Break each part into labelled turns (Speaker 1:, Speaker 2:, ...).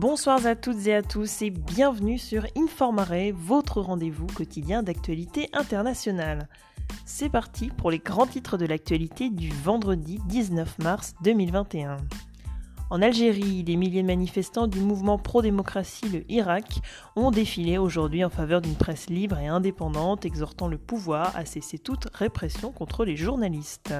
Speaker 1: Bonsoir à toutes et à tous et bienvenue sur Informare, votre rendez-vous quotidien d'actualité internationale. C'est parti pour les grands titres de l'actualité du vendredi 19 mars 2021. En Algérie, des milliers de manifestants du mouvement pro-démocratie, le Irak, ont défilé aujourd'hui en faveur d'une presse libre et indépendante, exhortant le pouvoir à cesser toute répression contre les journalistes.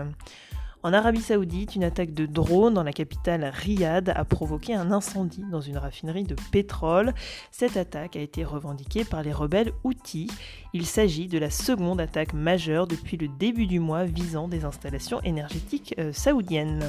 Speaker 1: En Arabie Saoudite, une attaque de drone dans la capitale Riyad a provoqué un incendie dans une raffinerie de pétrole. Cette attaque a été revendiquée par les rebelles Houthis. Il s'agit de la seconde attaque majeure depuis le début du mois visant des installations énergétiques euh, saoudiennes.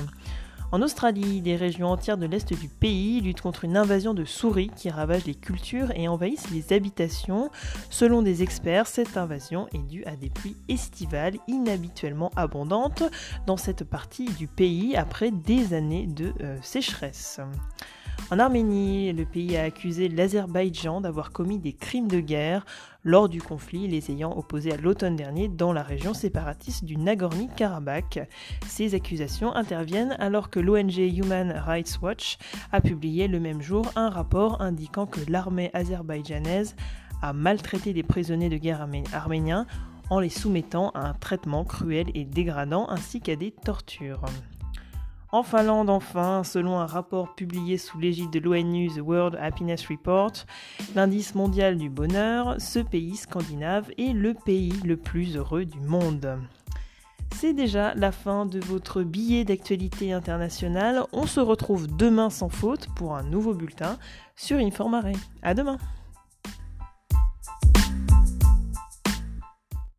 Speaker 1: En Australie, des régions entières de l'est du pays luttent contre une invasion de souris qui ravage les cultures et envahissent les habitations. Selon des experts, cette invasion est due à des pluies estivales inhabituellement abondantes dans cette partie du pays après des années de euh, sécheresse. En Arménie, le pays a accusé l'Azerbaïdjan d'avoir commis des crimes de guerre lors du conflit, les ayant opposés à l'automne dernier dans la région séparatiste du Nagorno-Karabakh. Ces accusations interviennent alors que l'ONG Human Rights Watch a publié le même jour un rapport indiquant que l'armée azerbaïdjanaise a maltraité des prisonniers de guerre arméniens en les soumettant à un traitement cruel et dégradant ainsi qu'à des tortures. En Finlande, enfin, selon un rapport publié sous l'égide de l'ONU The World Happiness Report, l'indice mondial du bonheur, ce pays scandinave est le pays le plus heureux du monde. C'est déjà la fin de votre billet d'actualité internationale. On se retrouve demain sans faute pour un nouveau bulletin sur Informare. À demain!